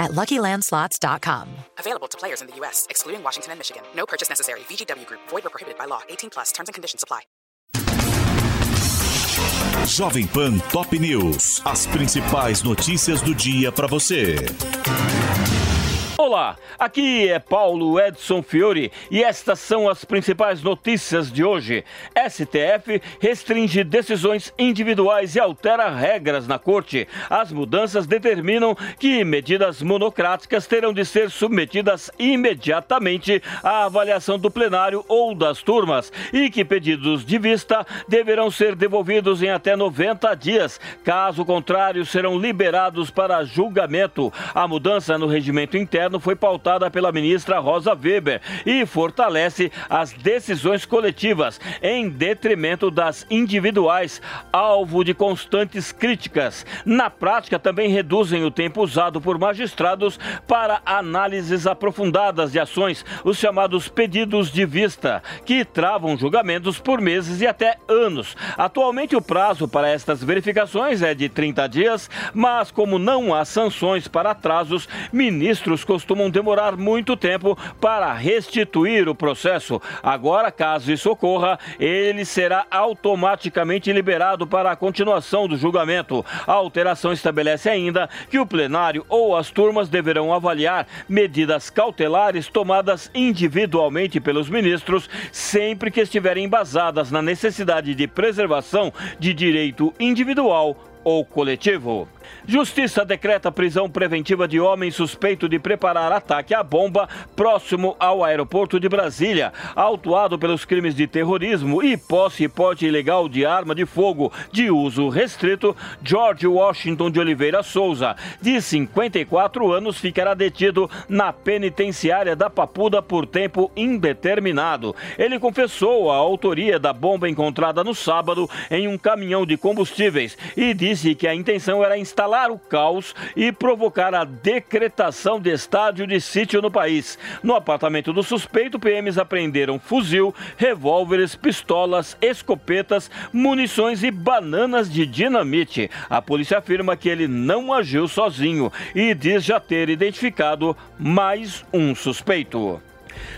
at LuckyLandSlots.com. Available to players in the U.S., excluding Washington and Michigan. No purchase necessary. VGW Group. Void or prohibited by law. 18 plus. Terms and conditions apply. Jovem Pan Top News. As principais notícias do dia para você. Olá, aqui é Paulo Edson Fiore e estas são as principais notícias de hoje. STF restringe decisões individuais e altera regras na corte. As mudanças determinam que medidas monocráticas terão de ser submetidas imediatamente à avaliação do plenário ou das turmas e que pedidos de vista deverão ser devolvidos em até 90 dias. Caso contrário, serão liberados para julgamento. A mudança no regimento interno foi pautada pela ministra Rosa Weber e fortalece as decisões coletivas em detrimento das individuais, alvo de constantes críticas. Na prática, também reduzem o tempo usado por magistrados para análises aprofundadas de ações, os chamados pedidos de vista, que travam julgamentos por meses e até anos. Atualmente, o prazo para estas verificações é de 30 dias, mas como não há sanções para atrasos, ministros costumam demorar muito tempo para restituir o processo. Agora, caso isso ocorra, ele será automaticamente liberado para a continuação do julgamento. A alteração estabelece ainda que o plenário ou as turmas deverão avaliar medidas cautelares tomadas individualmente pelos ministros, sempre que estiverem embasadas na necessidade de preservação de direito individual ou coletivo. Justiça decreta prisão preventiva de homem suspeito de preparar ataque à bomba próximo ao aeroporto de Brasília, autuado pelos crimes de terrorismo e posse e porte ilegal de arma de fogo de uso restrito. George Washington de Oliveira Souza, de 54 anos, ficará detido na penitenciária da Papuda por tempo indeterminado. Ele confessou a autoria da bomba encontrada no sábado em um caminhão de combustíveis e disse que a intenção era instalar o caos e provocar a decretação de estádio de sítio no país. No apartamento do suspeito, PMs apreenderam fuzil, revólveres, pistolas, escopetas, munições e bananas de dinamite. A polícia afirma que ele não agiu sozinho e diz já ter identificado mais um suspeito.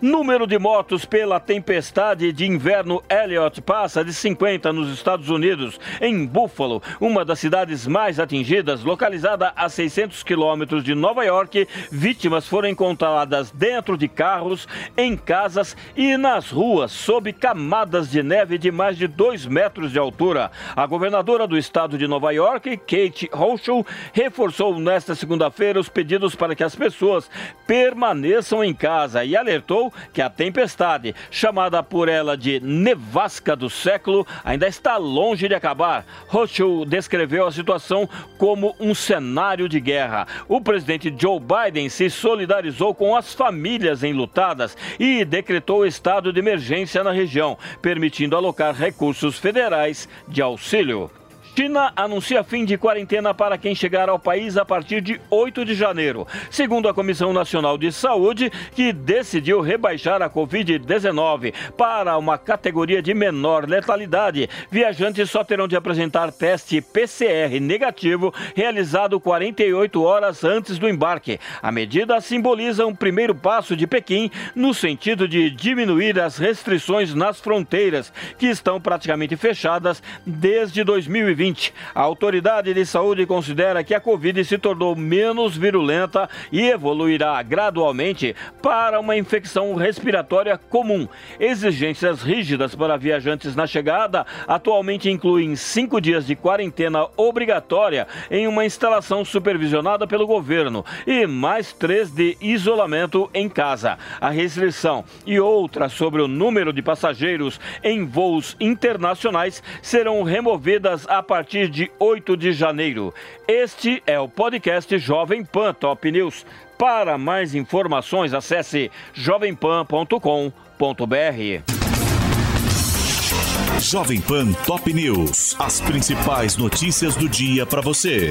Número de mortos pela tempestade de inverno Elliott passa de 50 nos Estados Unidos. Em Buffalo, uma das cidades mais atingidas, localizada a 600 quilômetros de Nova York, vítimas foram encontradas dentro de carros, em casas e nas ruas, sob camadas de neve de mais de 2 metros de altura. A governadora do estado de Nova York, Kate Hochul, reforçou nesta segunda-feira os pedidos para que as pessoas permaneçam em casa e alertou que a tempestade, chamada por ela de nevasca do século, ainda está longe de acabar. Rothschild descreveu a situação como um cenário de guerra. O presidente Joe Biden se solidarizou com as famílias enlutadas e decretou estado de emergência na região, permitindo alocar recursos federais de auxílio. China anuncia fim de quarentena para quem chegar ao país a partir de 8 de janeiro, segundo a Comissão Nacional de Saúde, que decidiu rebaixar a Covid-19 para uma categoria de menor letalidade. Viajantes só terão de apresentar teste PCR negativo realizado 48 horas antes do embarque. A medida simboliza um primeiro passo de Pequim no sentido de diminuir as restrições nas fronteiras, que estão praticamente fechadas desde 2020. 2020. A autoridade de saúde considera que a Covid se tornou menos virulenta e evoluirá gradualmente para uma infecção respiratória comum. Exigências rígidas para viajantes na chegada atualmente incluem cinco dias de quarentena obrigatória em uma instalação supervisionada pelo governo e mais três de isolamento em casa. A restrição e outras sobre o número de passageiros em voos internacionais serão removidas a partir partir de 8 de janeiro. Este é o podcast Jovem Pan Top News. Para mais informações, acesse jovempan.com.br. Jovem Pan Top News. As principais notícias do dia para você.